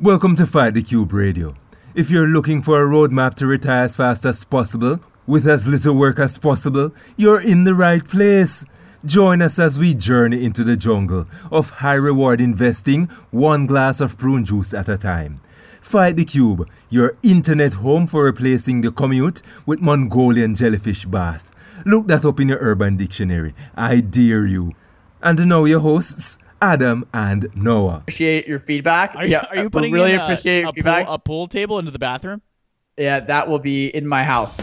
Welcome to Fight the Cube Radio. If you're looking for a roadmap to retire as fast as possible, with as little work as possible, you're in the right place. Join us as we journey into the jungle of high reward investing, one glass of prune juice at a time. Fight the Cube, your internet home for replacing the commute with Mongolian jellyfish bath. Look that up in your urban dictionary. I dare you. And now your hosts, Adam and Noah. Appreciate your feedback. Are you, yeah, are you putting really in a, appreciate your a, feedback? pool, a pool table into the bathroom? yeah, that will be in my house.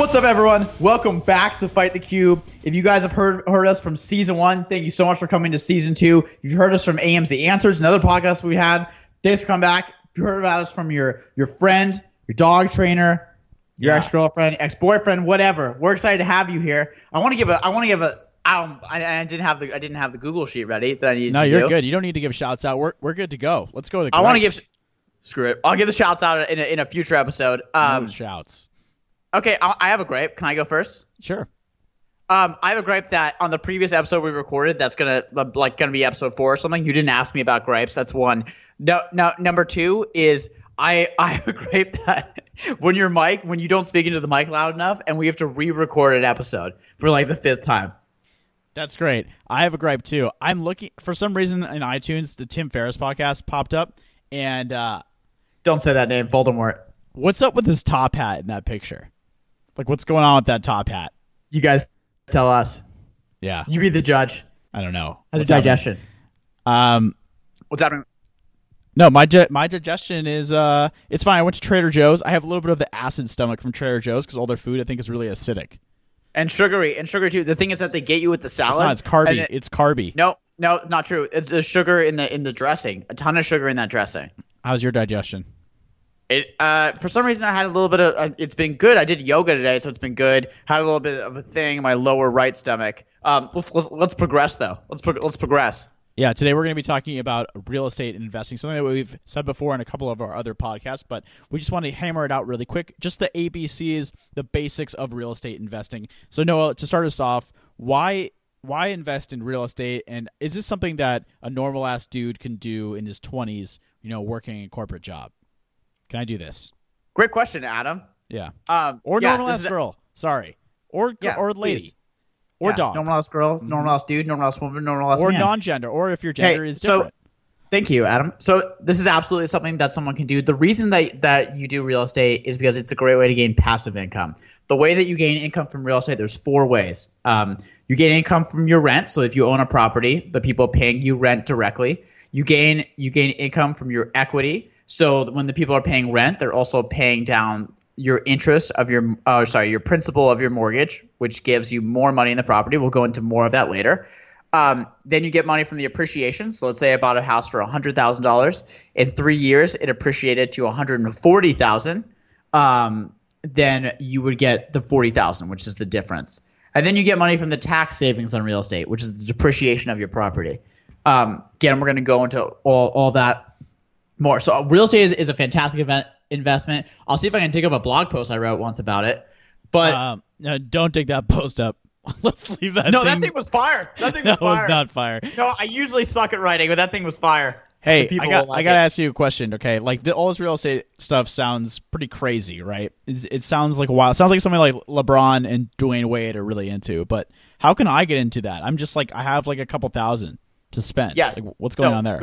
What's up, everyone? Welcome back to Fight the Cube. If you guys have heard heard us from season one, thank you so much for coming to season two. If you've heard us from AMC Answers, another podcast we had, thanks for coming back. If you heard about us from your your friend, your dog trainer, your Yeah. ex girlfriend, ex boyfriend, whatever, we're excited to have you here. I want to give a I want to give a I, don't, I, I didn't have the I didn't have the Google sheet ready that I needed No, you're do. good. You don't need to give shouts out. We're, we're good to go. Let's go to the I want to give screw it. I'll give the shouts out in a, in a future episode. No Um, shouts. Okay, I, I have a gripe. Can I go first? Sure. Um, I have a gripe that on the previous episode we recorded, that's gonna like gonna be episode four or something. You didn't ask me about gripes. That's one. No, no. Number two is I I have a gripe that when your mic when you don't speak into the mic loud enough, and we have to re-record an episode for like the fifth time. That's great. I have a gripe too. I'm looking for some reason in iTunes, the Tim Ferriss podcast popped up, and uh, Don't say that name, Voldemort. what's up with this top hat in that picture? Like, what's going on with that top hat? You guys tell us. Yeah, You be the judge. I don't know. How's What's your happening? digestion? Um, What's happening? no, my di- my digestion is uh, it's fine. I went to Trader Joe's. I have a little bit of the acid stomach from Trader Joe's because all their food I think is really acidic. And sugary and sugar too. The thing is that they get you with the It's salad. not. It's carby. it- it's carby. no, no, not true. It's the sugar in the in the dressing. A ton of sugar in that dressing. How's your digestion? It uh for some reason I had a little bit of uh, it's been good. I did yoga today, so it's been good. Had a little bit of a thing in my lower right stomach. Um, let's let's, let's progress though. Let's pro- let's progress. Yeah, today we're going to be talking about real estate investing, something that we've said before in a couple of our other podcasts, but we just want to hammer it out really quick. Just the ABCs, the basics of real estate investing. So Noah, to start us off, why why invest in real estate and is this something that a normal ass dude can do in his 20s, you know, working a corporate job? Can I do this? Great question, Adam. Yeah. Um, Or yeah, normal ass girl. Sorry. Or Yeah, or lady. please. Or yeah, dog. Normal ass girl, normal ass dude, normal ass woman, normal ass or man. non-gender or if your gender Hey, is so- different. Thank you, Adam. So this is absolutely something that someone can do. The reason that that you do real estate is because it's a great way to gain passive income. The way that you gain income from real estate, there's four ways. Um, you gain income from your rent. So if you own a property, the people paying you rent directly. You gain you gain income from your equity. So when the people are paying rent, they're also paying down your interest of your uh, sorry your principal of your mortgage, which gives you more money in the property. We'll go into more of that later. Um, then you get money from the appreciation. So let's say I bought a house for hundred thousand dollars. In three years, it appreciated to one hundred and forty thousand. Um, then you would get the 40,000, which is the difference. And then you get money from the tax savings on real estate, which is the depreciation of your property. Um, again, we're going to go into all, all that more. So uh, real estate is, is a fantastic event investment. I'll see if I can dig up a blog post I wrote once about it. But Um, no, don't dig that post up. Let's leave that. no, thing. that thing was fire. That thing that was fire. was not fire. No, I usually suck at writing, but that thing was fire. Hey, I got, like I got to ask you a question. Okay, like the, all this real estate stuff sounds pretty crazy, right? It's, it sounds like a while. It sounds like something like LeBron and Dwyane Wade are really into. But how can I get into that? I'm just like I have like a couple thousand to spend. Yes. Like, what's going No, on there?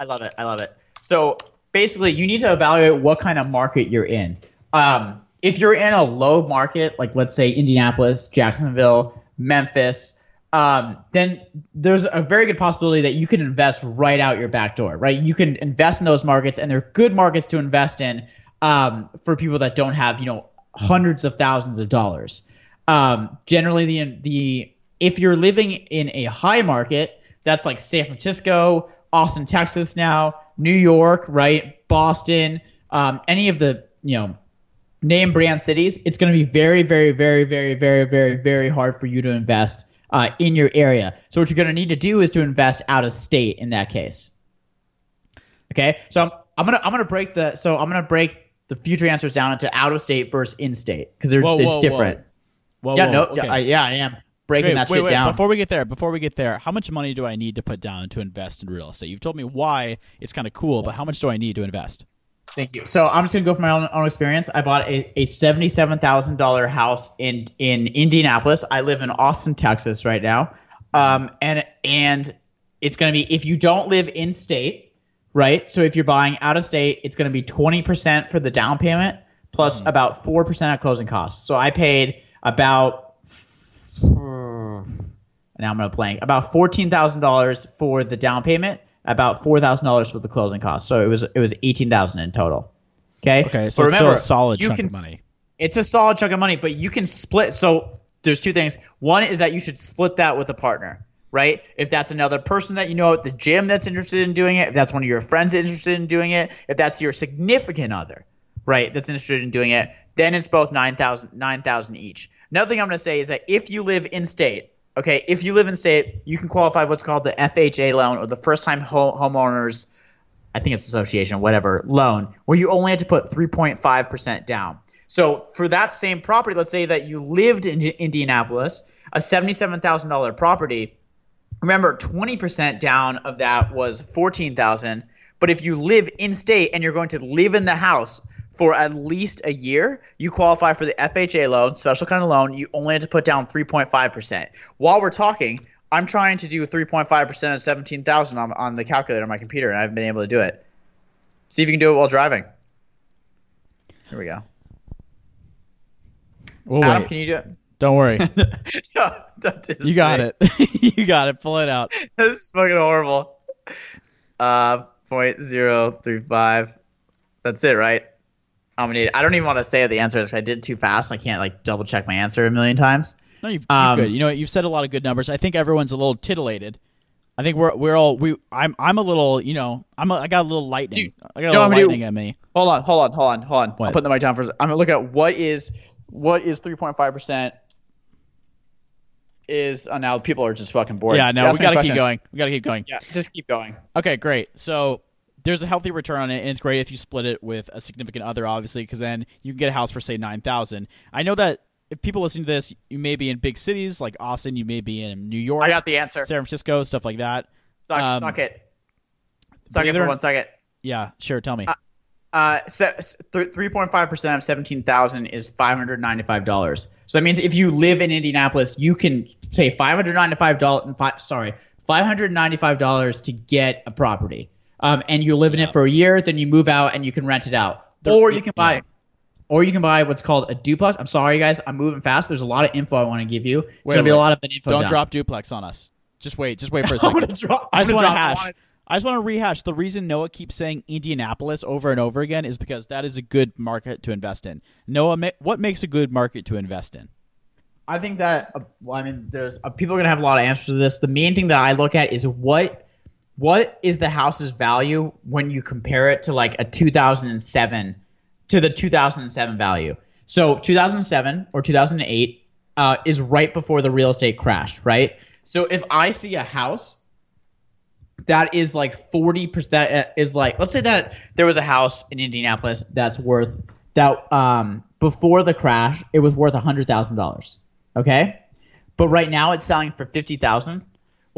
I love it. I love it. So basically, you need to evaluate what kind of market you're in. Um, if you're in a low market, like let's say Indianapolis, Jacksonville, Memphis, um, then there's a very good possibility that you can invest right out your back door, right? You can invest in those markets, and they're good markets to invest in um, for people that don't have, you know, hundreds of thousands of dollars. Um, generally, the the if you're living in a high market, that's like San Francisco, Austin, Texas, now New York, right? Boston, um, any of the you know name brand cities, it's going to be very, very, very, very, very, very, very hard for you to invest uh, in your area. So what you're going to need to do is to invest out of state in that case. Okay, so I'm, I'm gonna I'm gonna break the so I'm gonna break the future answers down into out of state versus in state because they're Whoa, it's whoa, different. Whoa, yeah, whoa, no, okay. yeah, I, yeah, I am breaking Wait, that wait, shit wait, down. Before we get there, before we get there, how much money do I need to put down to invest in real estate? You've told me why it's kind of cool, but how much do I need to invest? Thank you. So I'm just gonna go from my own, own experience. I bought a, a seventy-seven thousand dollar house in in Indianapolis. I live in Austin, Texas, right now, um, and and it's gonna be if you don't live in state, right? So if you're buying out of state, it's gonna be twenty percent for the down payment plus about four percent of closing costs. So I paid about now I'm gonna blank about fourteen thousand dollars for the down payment, about four thousand dollars for the closing costs. So it was it was eighteen thousand in total. Okay. Okay, so But it's still a solid chunk can of money. It's a solid chunk of money, but you can split. So there's two things. One is that you should split that with a partner, right? If that's another person that you know at the gym that's interested in doing it, if that's one of your friends interested in doing it, if that's your significant other, right, that's interested in doing it, then it's both 9,000 9,000 each. Another thing I'm going to say is that if you live in state, okay, if you live in state, you can qualify what's called the FHA loan or the first time home, homeowners I think it's association, whatever, loan, where you only had to put 3.5% down. So for that same property, let's say that you lived in Indianapolis, a $77,000 property, remember 20% down of that was 14,000, but if you live in state and you're going to live in the house for at least a year, you qualify for the FHA loan, special kind of loan. You only had to put down 3.5%. While we're talking, I'm trying to do 3.5% of 17,000 on, on the calculator on my computer, and I haven't been able to do it. See if you can do it while driving. Here we go. Well, Adam, wait, can you do it? don't worry. No, don't do you got me. it. you got it. Pull it out. this is fucking horrible. Uh, point zero three five. That's it, right? Need. I don't even want to say the answer. I did too fast. I can't like double check my answer a million times. No, you've, Um, good. You know, you've said a lot of good numbers. I think everyone's a little titillated. I think we're we're all we. I'm I'm a little. You know, I'm a, I got a little lightning. Dude, I got a little what do? lightning at me. Hold on, hold on, hold on, hold on. What? Putting the mic down first. I'm gonna look at what is what is 3.5 percent. Is uh, now people are just fucking bored. Yeah, no, we got to keep going. We got to keep going. Yeah, just keep going. Okay, great. So there's a healthy return on it, and it's great if you split it with a significant other, obviously, because then you can get a house for say nine thousand. I know that if people listening to this, you may be in big cities like Austin, you may be in New York, I got the answer. San Francisco, stuff like that. Suck, um, suck it. Suck it for one second. Yeah, sure. Tell me. Uh, three point five percent of seventeen thousand is five hundred ninety five dollars. So that means if you live in Indianapolis, you can pay five hundred ninety five dollars. Sorry, five hundred ninety five dollars to get a property. Um, and you live in it for a year, then you move out and you can rent it out, or you can buy, yeah. or you can buy what's called a duplex. I'm sorry, guys, I'm moving fast. There's a lot of info I want to give you. It's Wait, gonna be a lot of info. Don't down. drop duplex on us. Just wait. Just wait for a second. drop. I just want to hash. I just want to rehash. The reason Noah keeps saying Indianapolis over and over again is because that is a good market to invest in. Noah, what makes a good market to invest in? I think that uh, well, I mean, there's uh, people are gonna have a lot of answers to this. The main thing that I look at is what what is the house's value when you compare it to like a 2007 to the 2007 value. So 2007 or 2008 uh, is right before the real estate crash, right? So if I see a house that is like 40% that is like let's say that there was a house in Indianapolis that's worth that um before the crash it was worth $100,000 okay but right now it's selling for 50,000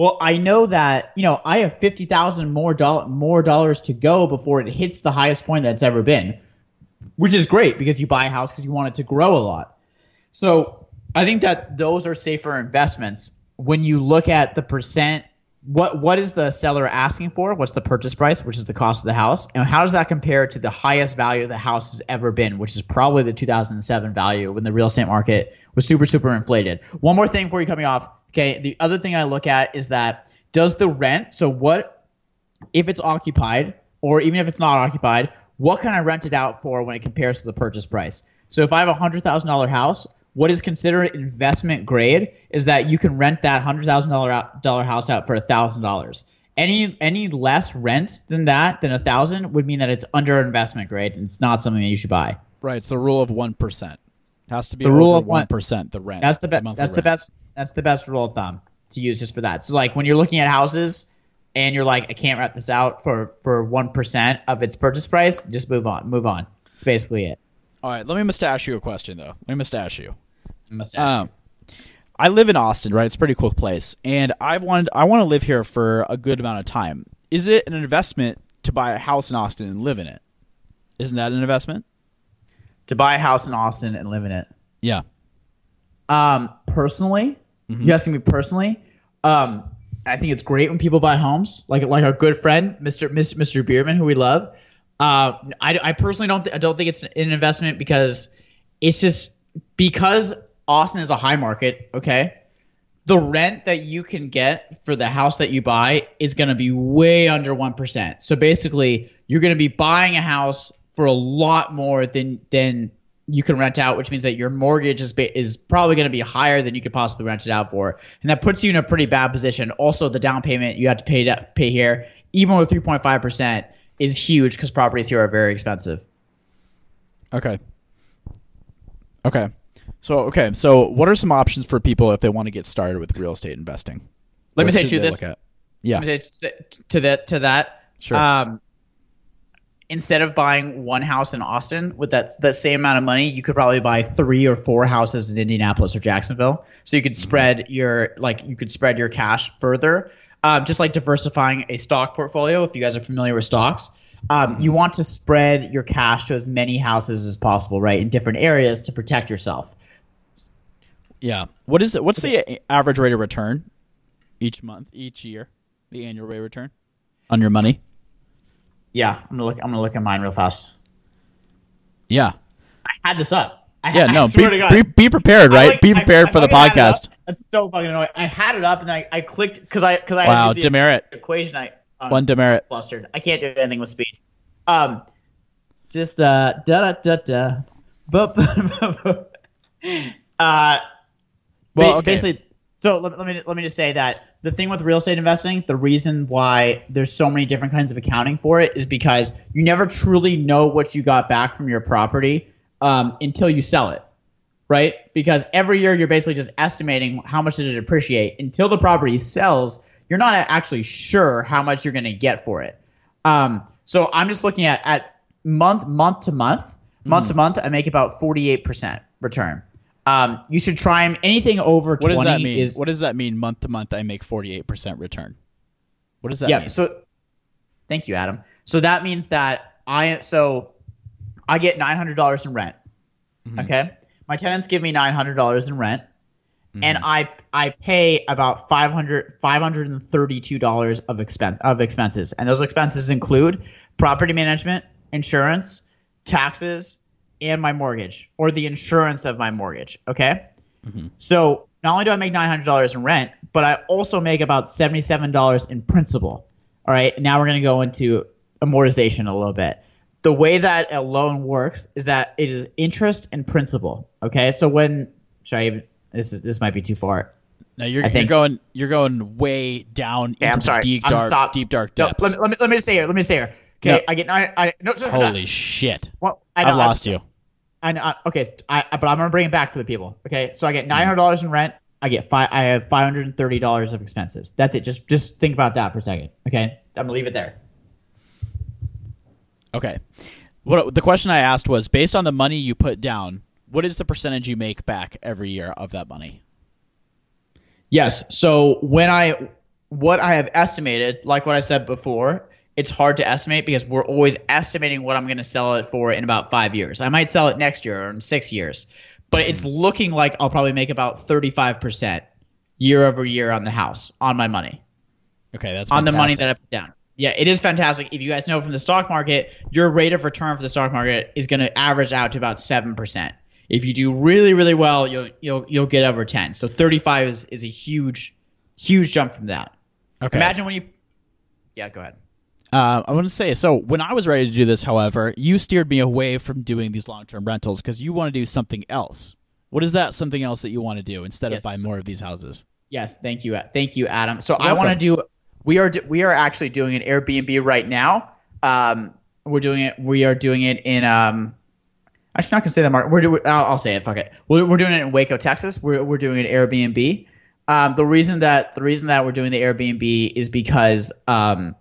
well I know that you know I have 50,000 more doll- more dollars to go before it hits the highest point that's ever been which is great because you buy a house because you want it to grow a lot so I think that those are safer investments when you look at the percent. What what is the seller asking for? What's the purchase price, which is the cost of the house, and how does that compare to the highest value the house has ever been, which is probably the 2007 value when the real estate market was super super inflated. One more thing before you me off. Okay, the other thing I look at is that does the rent. So what if it's occupied, or even if it's not occupied, what can I rent it out for when it compares to the purchase price? So if I have a hundred thousand dollar house, what is considered investment grade is that you can rent that hundred thousand dollar dollar house out for a thousand dollars. Any any less rent than that than a thousand would mean that it's under investment grade and it's not something that you should buy. Right. It's the rule of one percent. Has to be The rule of one- percent. The rent. That's the best. That's the best. That's the best rule of thumb to use just for that. So like when you're looking at houses and you're like, I can't rent this out for for one percent of its purchase price, just move on. Move on. That's basically it. All right, let me mustache you a question though. Let me mustache you. Mustache. Um, I live in Austin, right? It's a pretty cool place, and I wanted I want to live here for a good amount of time. Is it an investment to buy a house in Austin and live in it? Isn't that an investment? To buy a house in Austin and live in it. Yeah. Um, personally, Mm-hmm. you asking me personally? Um, I think it's great when people buy homes, like like our good friend, Mr. Mr. Mr. Bierman, who we love. Uh, I, I personally don't th- I don't think it's an investment because it's just because Austin is a high market. Okay, the rent that you can get for the house that you buy is going to be way under 1%. So basically, you're going to be buying a house for a lot more than than you can rent out, which means that your mortgage is is probably going to be higher than you could possibly rent it out for. And that puts you in a pretty bad position. Also, the down payment you have to pay to, pay here, even with 3.5%, is huge because properties here are very expensive. Okay. Okay. So okay. So what are some options for people if they want to get started with real estate investing? Let me say to this. Yeah. Let me say to that to that. Sure. Um, instead of buying one house in Austin with that that same amount of money, you could probably buy three or four houses in Indianapolis or Jacksonville. So you could Mm-hmm. spread your like you could spread your cash further. Um, just like diversifying a stock portfolio. If you guys are familiar with stocks, um, you want to spread your cash to as many houses as possible, right, in different areas to protect yourself. yeah. What is it? What's the average rate of return each month, each year? The annual rate of return on your money? Yeah, I'm gonna look. I'm gonna look at mine real fast. Yeah. I had this up. I, Yeah. I No. Be, be, be prepared, right? like- be prepared I for the had it podcast. That's so fucking annoying. I had it up and I, I clicked because I because I Wow. had the Demerit. equation. I uh, One demerit. flustered. I can't do anything with speed. Um, just uh da da da da, but uh, Well, ba- okay. basically. So let, let me let me just say that the thing with real estate investing, the reason why there's so many different kinds of accounting for it is because you never truly know what you got back from your property um, until you sell it right? Because every year you're basically just estimating how much did it appreciate. Until the property sells, you're not actually sure how much you're going to get for it. Um, so I'm just looking at at month month to month, month to month, I make about 48% return. Um, you should try 'em- anything over What 20 does that mean? is what does that mean? Month to month, I make forty-eight percent return. What does that yeah. mean? So thank you, Adam. So that means that I so I get nine hundred dollars in rent. Mm-hmm. Okay, my tenants give me nine hundred dollars in rent, Mm-hmm. and I I pay about 500 532 dollars of expense of expenses, and those expenses include property management, insurance, taxes, and my mortgage or the insurance of my mortgage. Okay, Mm-hmm. so not only do I make nine hundred dollars in rent, but I also make about seventy seven dollars in principal. All right, now we're gonna go into amortization a little bit. The way that a loan works is that it is interest and principal. Okay, so when should I even? This is this might be too far. No, you're, you're going you're going way down into I'm sorry. deep I'm dark deep dark No, depths. let, me, let me let me just say here. Let me stay here. Okay, No. I get nine. I no. Holy shit! Well, I I've know, lost you. I know. Okay, I, I- but I'm gonna bring it back for the people. Okay, so I get nine hundred dollars in rent. I get five. I have five hundred and thirty dollars of expenses. That's it. Just just think about that for a second. Okay, I'm gonna leave it there. Okay. What the question I asked was based on the money you put down, what is the percentage you make back every year of that money? Yes. So when I what I have estimated, like what I said before, it's hard to estimate because we're always estimating what I'm going to sell it for in about five years. I might sell it next year or in six years, but it's mm-hmm. looking like I'll probably make about 35% year over year on the house on my money. Okay, that's on the money that I put down. Yeah, it is fantastic. If you guys know from the stock market, your rate of return for the stock market is going to average out to about seven percent. If you do really, really well, you'll you'll you'll get over ten. So thirty five is is a huge, huge jump from that. Okay. Imagine when you. Yeah, go ahead. Uh, I want to say so. When I was ready to do this, however, you steered me away from doing these long-term rentals because you want to do something else. What is that something else that you want to do instead Yes, of buy so- more of these houses? Yes, thank you, thank you, Adam. So I want to do. We are we are actually doing an Airbnb right now. Um, we're doing it. We are doing it in. Um, Actually, not gonna say that market. We're doing. I'll, I'll say it. Fuck it. We're, we're doing it in Waco, Texas. We're we're doing an Airbnb. Um, the reason that the reason that we're doing the Airbnb is because um,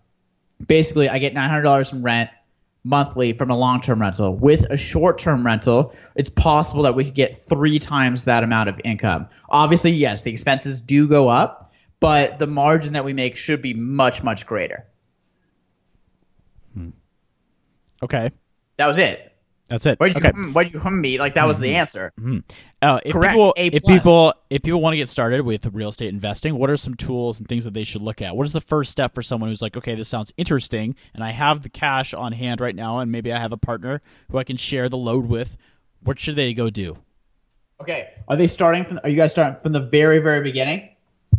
basically I get nine hundred dollars in rent monthly from a long term rental. With a short term rental, it's possible that we could get three times that amount of income. Obviously, yes, the expenses do go up, but the margin that we make should be much much greater. Hmm. Okay, That was it. That's it. Why'd you, okay. hmm, why'd you hum me? Like that was the answer. Uh, if Correct, people, if people, if people want to get started with real estate investing, what are some tools and things that they should look at? What is the first step for someone who's like, okay, this sounds interesting, and I have the cash on hand right now, and maybe I have a partner who I can share the load with. What should they go do? Okay. Are they starting from? Are you guys starting from the very very beginning?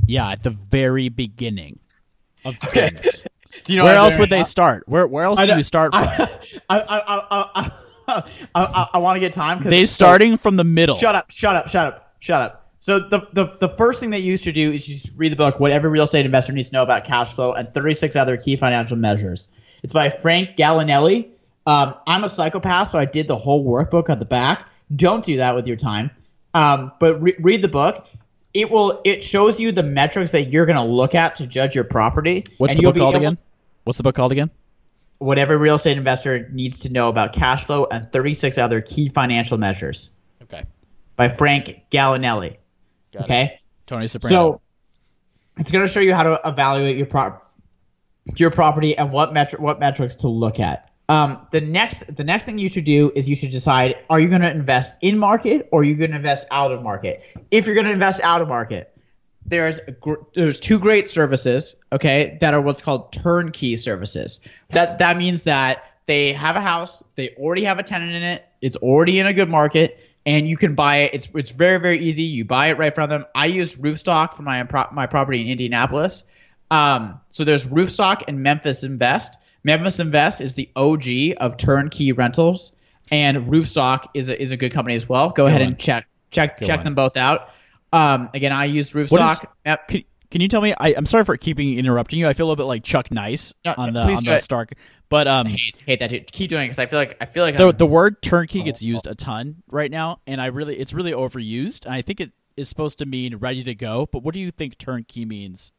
Yeah, at the very beginning of things. Do you know Where else would they now? start? Where Where else do you start from? I I I I, I, want to get time because they starting from the middle. Shut up! Shut up! Shut up! Shut up! So the, the the first thing that you should do is you should read the book "What Every Real Estate Investor Needs to Know About Cash Flow" and 36 Other Key Financial Measures. It's by Frank Gallinelli. Um, I'm a psychopath, so I did the whole workbook at the back. Don't do that with your time. Um, but re- read the book. It will. It shows you the metrics that you're going to look at to judge your property. What's the book called able- again? What's the book called again? What every real estate investor needs to know about cash flow and 36 other key financial measures Okay, by Frank Gallinelli. Got it. okay. Tony Soprano. So it's going to show you how to evaluate your prop your property and what metri- what metrics to look at. Um, the next the next thing you should do is you should decide are you going to invest in market or are you going to invest out of market? If you're going to invest out of market, there's gr- there's two great services, okay, that are what's called turnkey services. That that means that they have a house, they already have a tenant in it, it's already in a good market, and you can buy it. It's it's very very easy. You buy it right from them. I used Roofstock for my my property in Indianapolis. Um, so there's Roofstock and Memphis Invest. Memphis Invest is the OG of turnkey rentals, and Roofstock is a, is a good company as well. Go ahead one. and check check Good check one. them both out. Um, again, I use What is- Roofstock. Yep. Can, can you tell me? I, I'm sorry for keeping interrupting you. I feel a little bit like Chuck Nice No, on the on the. Stark, but um, hate, hate that dude. Keep doing it because I feel like I feel like the the word turnkey gets used a ton right now, and I really it's really overused. And I think it is supposed to mean ready to go. But what do you think turnkey means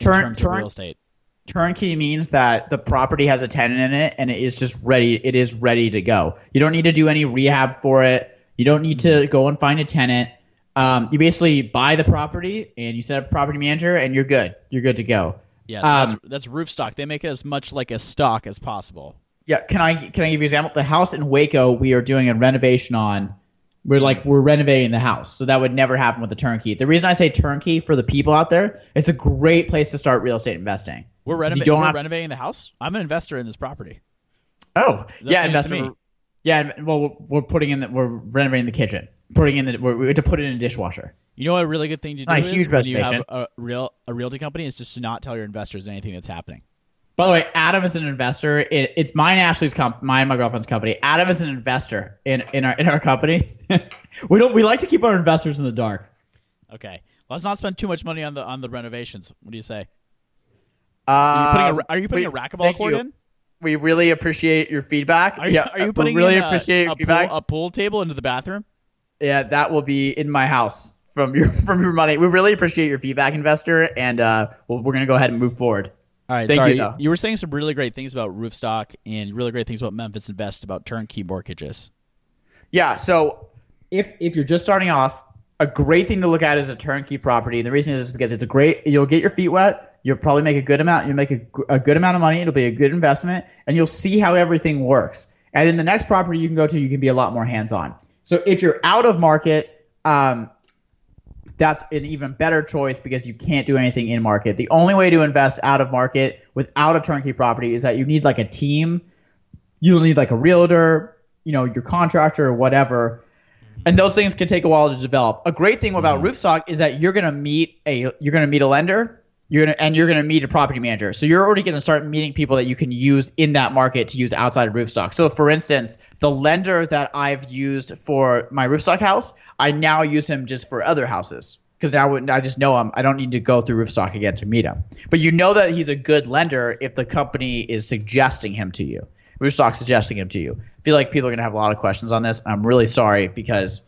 Turn- turn- real estate? turnkey means that the property has a tenant in it and it is just ready. It is ready to go. You don't need to do any rehab for it. You don't need to go and find a tenant. Um, you basically buy the property and you set up a property manager and you're good. You're good to go. Yeah, so Um, that's, that's Roofstock. They make it as much like a stock as possible. Yeah, can I can I give you an example? The house in Waco, we are doing a renovation on. We're like we're renovating the house, so that would never happen with a turnkey. The reason I say turnkey for the people out there, it's a great place to start real estate investing. We're, 'Cause you renova- don't we're have- renovating the house. I'm an investor in this property. Oh, yeah, news to investment. me. Yeah, well, we're- we're putting in the we're renovating the kitchen, putting in the to put it in a dishwasher. You know what a really good thing to do Not a is huge when you have a real a realty company is just to not tell your investors anything that's happening. By the way, Adam is an investor. It, it's mine, and Ashley's comp, mine, and my girlfriend's company. Adam is an investor in in our in our company. we don't we like to keep our investors in the dark. Okay, let's not spend too much money on the on the renovations. What do you say? Are you putting a, uh, are you putting we- a racquetball court you. in? We really appreciate your feedback. Are you, yeah, are you putting really in a, appreciate a, feedback? pool, a pool table into the bathroom? Yeah, that will be in my house from your from your money. We really appreciate your feedback, investor, and uh, we're gonna go ahead and move forward. All right, Thank sorry. you, though. were saying some really great things about Roofstock and really great things about Memphis Invest about turnkey mortgages. Yeah, so if if you're just starting off, a great thing to look at is a turnkey property. And the reason is, is because it's a great. You'll get your feet wet. You'll probably make a good amount. You'll make a, a good amount of money. It'll be a good investment, and you'll see how everything works. And then the next property you can go to, you can be a lot more hands on. So if you're out of market, um, that's an even better choice because you can't do anything in market. The only way to invest out of market without a turnkey property is that you need like a team. You'll need like a realtor, you know, your contractor or whatever. And those things can take a while to develop. A great thing about Roofstock is that you're gonna meet a you're gonna meet a lender, you're gonna and you're gonna meet a property manager. So you're already gonna start meeting people that you can use in that market to use outside of Roofstock. So for instance, the lender that I've used for my Roofstock house, I now use him just for other houses because now I just know him. I don't need to go through Roofstock again to meet him. But you know that he's a good lender if the company is suggesting him to you. Roofstock suggesting him to you. I feel like people are gonna have a lot of questions on this. I'm really sorry because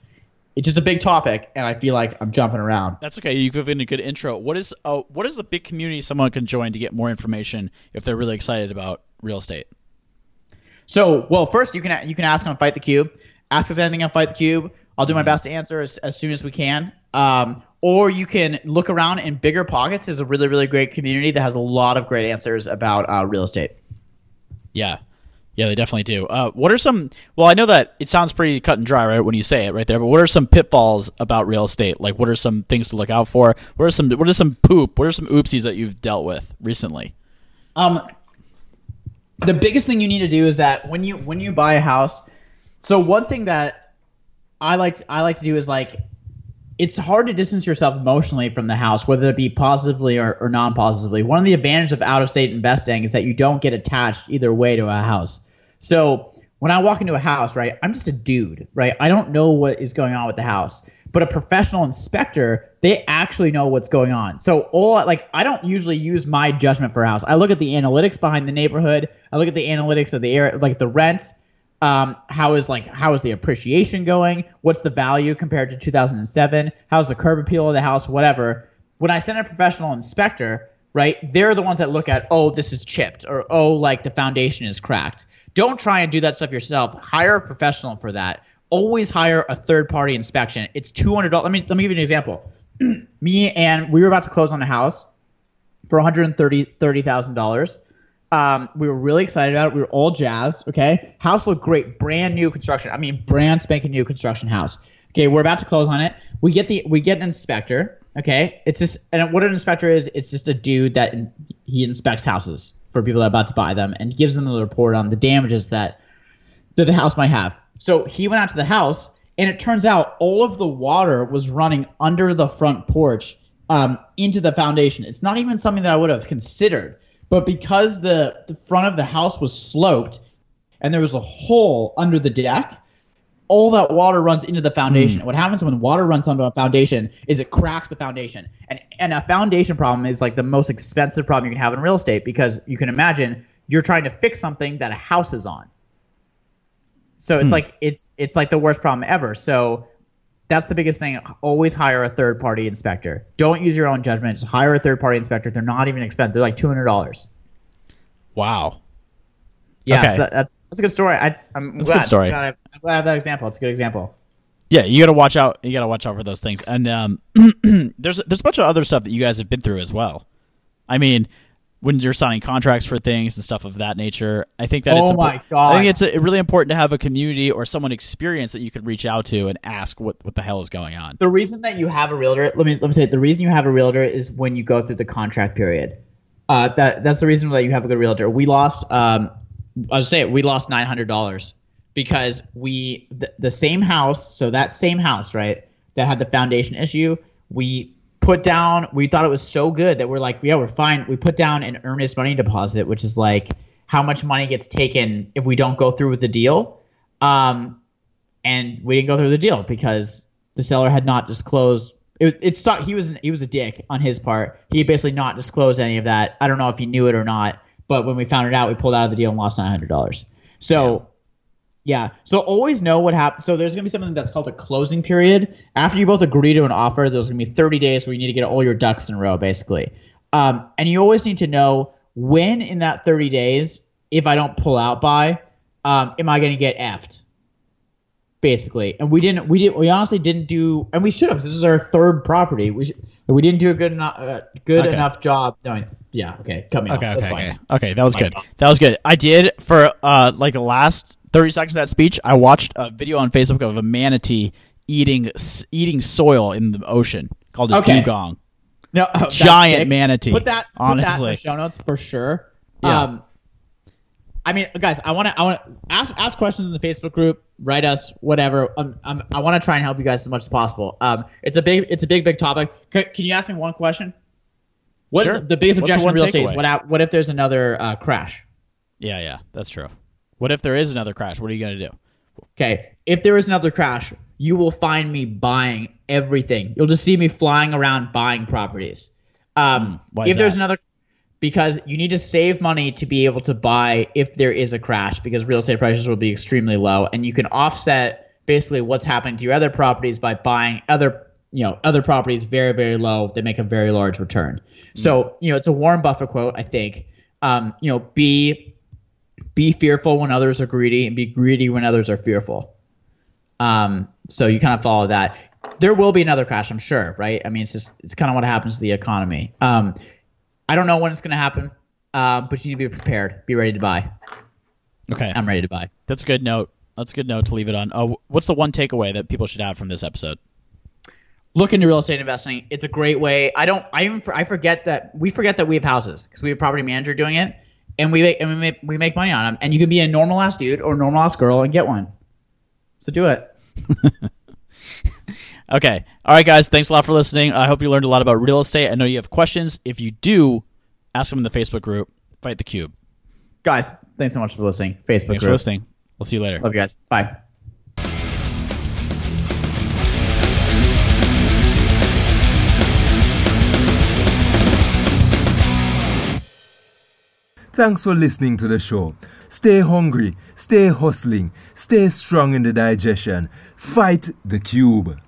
it's just a big topic, and I feel like I'm jumping around. That's okay. You've given a good intro. What is uh, what is the big community someone can join to get more information if they're really excited about real estate? So, well, first you can you can ask on Fight the Cube. Ask us anything on Fight the Cube. I'll do my best to answer as, as soon as we can. Um, or you can look around in BiggerPockets is a really really great community that has a lot of great answers about uh, real estate. Yeah. Yeah, they definitely do. Uh, what are some? Well, I know that it sounds pretty cut and dry, right, when you say it right there. But what are some pitfalls about real estate? Like, what are some things to look out for? What are some? What are some poop? What are some oopsies that you've dealt with recently? Um, the biggest thing you need to do is that when you when you buy a house, so one thing that I like I like to do is like it's hard to distance yourself emotionally from the house, whether it be positively or, or non positively. One of the advantages of out of state investing is that you don't get attached either way to a house. So when I walk into a house, right, I'm just a dude, right? I don't know what is going on with the house. But a professional inspector, they actually know what's going on. So all like I don't usually use my judgment for a house. I look at the analytics behind the neighborhood. I look at the analytics of the area, like the rent. Um, how is like how is the appreciation going? What's the value compared to 2007? How's the curb appeal of the house? Whatever. When I send a professional inspector, right, they're the ones that look at, oh, this is chipped, or oh, like the foundation is cracked. Don't try and do that stuff yourself. Hire a professional for that. Always hire a third party inspection. It's two hundred dollars. Let me let me give you an example. me and we were about to close on a house for one hundred thirty thirty thousand dollars. Um, we were really excited about it. We were all jazzed. Okay, house looked great, brand new construction. I mean, brand spanking new construction house. Okay, we're about to close on it. We get the we get an inspector. Okay, it's just and what an inspector is, it's just a dude that in, he inspects houses for people that are about to buy them and gives them the report on the damages that that the house might have. So he went out to the house, and it turns out all of the water was running under the front porch um, into the foundation. It's not even something that I would have considered, but because the, the front of the house was sloped and there was a hole under the deck, all that water runs into the foundation. Hmm. What happens when water runs onto a foundation is it cracks the foundation. And and a foundation problem is like the most expensive problem you can have in real estate because you can imagine you're trying to fix something that a house is on. So it's like it's it's like the worst problem ever. So that's the biggest thing. Always hire a third party inspector. Don't use your own judgment. Just hire a third party inspector. They're not even expensive. They're like two hundred dollars. Wow. Yeah, Okay. so that, that, that's a good story. I, I'm That's a glad. good story. I'm glad, I, I'm glad I have that example. It's a good example. Yeah, you got to watch out. You got to watch out for those things. And um, there's there's a bunch of other stuff that you guys have been through as well. I mean, when you're signing contracts for things and stuff of that nature, I think that it's Oh impor- my God. I think it's uh really important to have a community or someone experienced that you could reach out to and ask what what the hell is going on. The reason that you have a realtor, let me let me say, it, the reason you have a realtor is when you go through the contract period. Uh, that that's the reason that you have a good realtor. We lost, um, I'll say it, we lost nine hundred dollars because we the, the same house, so that same house, right, that had the foundation issue, we put down. We thought it was so good that we're like, yeah, we're fine. We put down an earnest money deposit, which is like how much money gets taken if we don't go through with the deal. Um, and we didn't go through the deal because the seller had not disclosed. It, it sucked. He was he was a dick on his part. He basically not disclosed any of that. I don't know if he knew it or not, but when we found it out, we pulled out of the deal and lost nine hundred dollars. So, yeah. So always know what happens. So there's gonna be something that's called a closing period. After you both agree to an offer, there's gonna be thirty days where you need to get all your ducks in a row, basically. Um, and you always need to know when in that thirty days, if I don't pull out by, um, am I gonna get effed? basically. And we didn't, we didn't, we honestly didn't do, and we should have. This is our third property. We should, we didn't do a good enough, uh, good Okay. enough job. No, yeah, okay, cut me off. Okay, That's okay, okay. Okay, that was good. That was good. I did for uh like the last 30 seconds of that speech, I watched a video on Facebook of a manatee eating eating soil in the ocean called a Okay. dugong. No, oh, Giant manatee, Put that, put that in the show notes for sure. Yeah. Um, I mean, guys, I want to, I want to ask ask questions in the Facebook group. Write us, whatever. Um, I'm, I want to try and help you guys as much as possible. Um, it's a big, it's a big, big topic. Can, can you ask me one question? What's Sure. the, the biggest What's objection real estate? Is what, what if there's another uh, crash? Yeah, yeah, that's true. What if there is another crash? What are you going to do? Okay, if there is another crash, you will find me buying everything. You'll just see me flying around buying properties. Um, Hmm, why if there's that? another, because you need to save money to be able to buy if there is a crash because real estate prices will be extremely low and you can offset basically what's happening to your other properties by buying other you know other properties very very low they make a very large return so you know it's a warren buffett quote i think um, you know be be fearful when others are greedy and be greedy when others are fearful um, so you kind of follow that there will be another crash i'm sure right i mean it's just it's kind of what happens to the economy um, I don't know when it's going to happen, uh, but you need to be prepared. Be ready to buy. Okay, I'm ready to buy. That's a good note. That's a good note to leave it on. Oh, what's the one takeaway that people should have from this episode? Look into real estate investing. It's a great way. I don't. I even. I forget that we forget that we have houses because we have property manager doing it, and we make and we make we make money on them. And you can be a normal ass dude or normal ass girl and get one. So do it. Okay. All right, guys. Thanks a lot for listening. I hope you learned a lot about real estate. I know you have questions. If you do, ask them in the Facebook group. Fight the Cube. Guys, thanks so much for listening. Facebook Thanks group. for listening. We'll see you later. Love you guys. Bye. Thanks for listening to the show. Stay hungry, stay hustling, stay strong in the digestion. Fight the cube.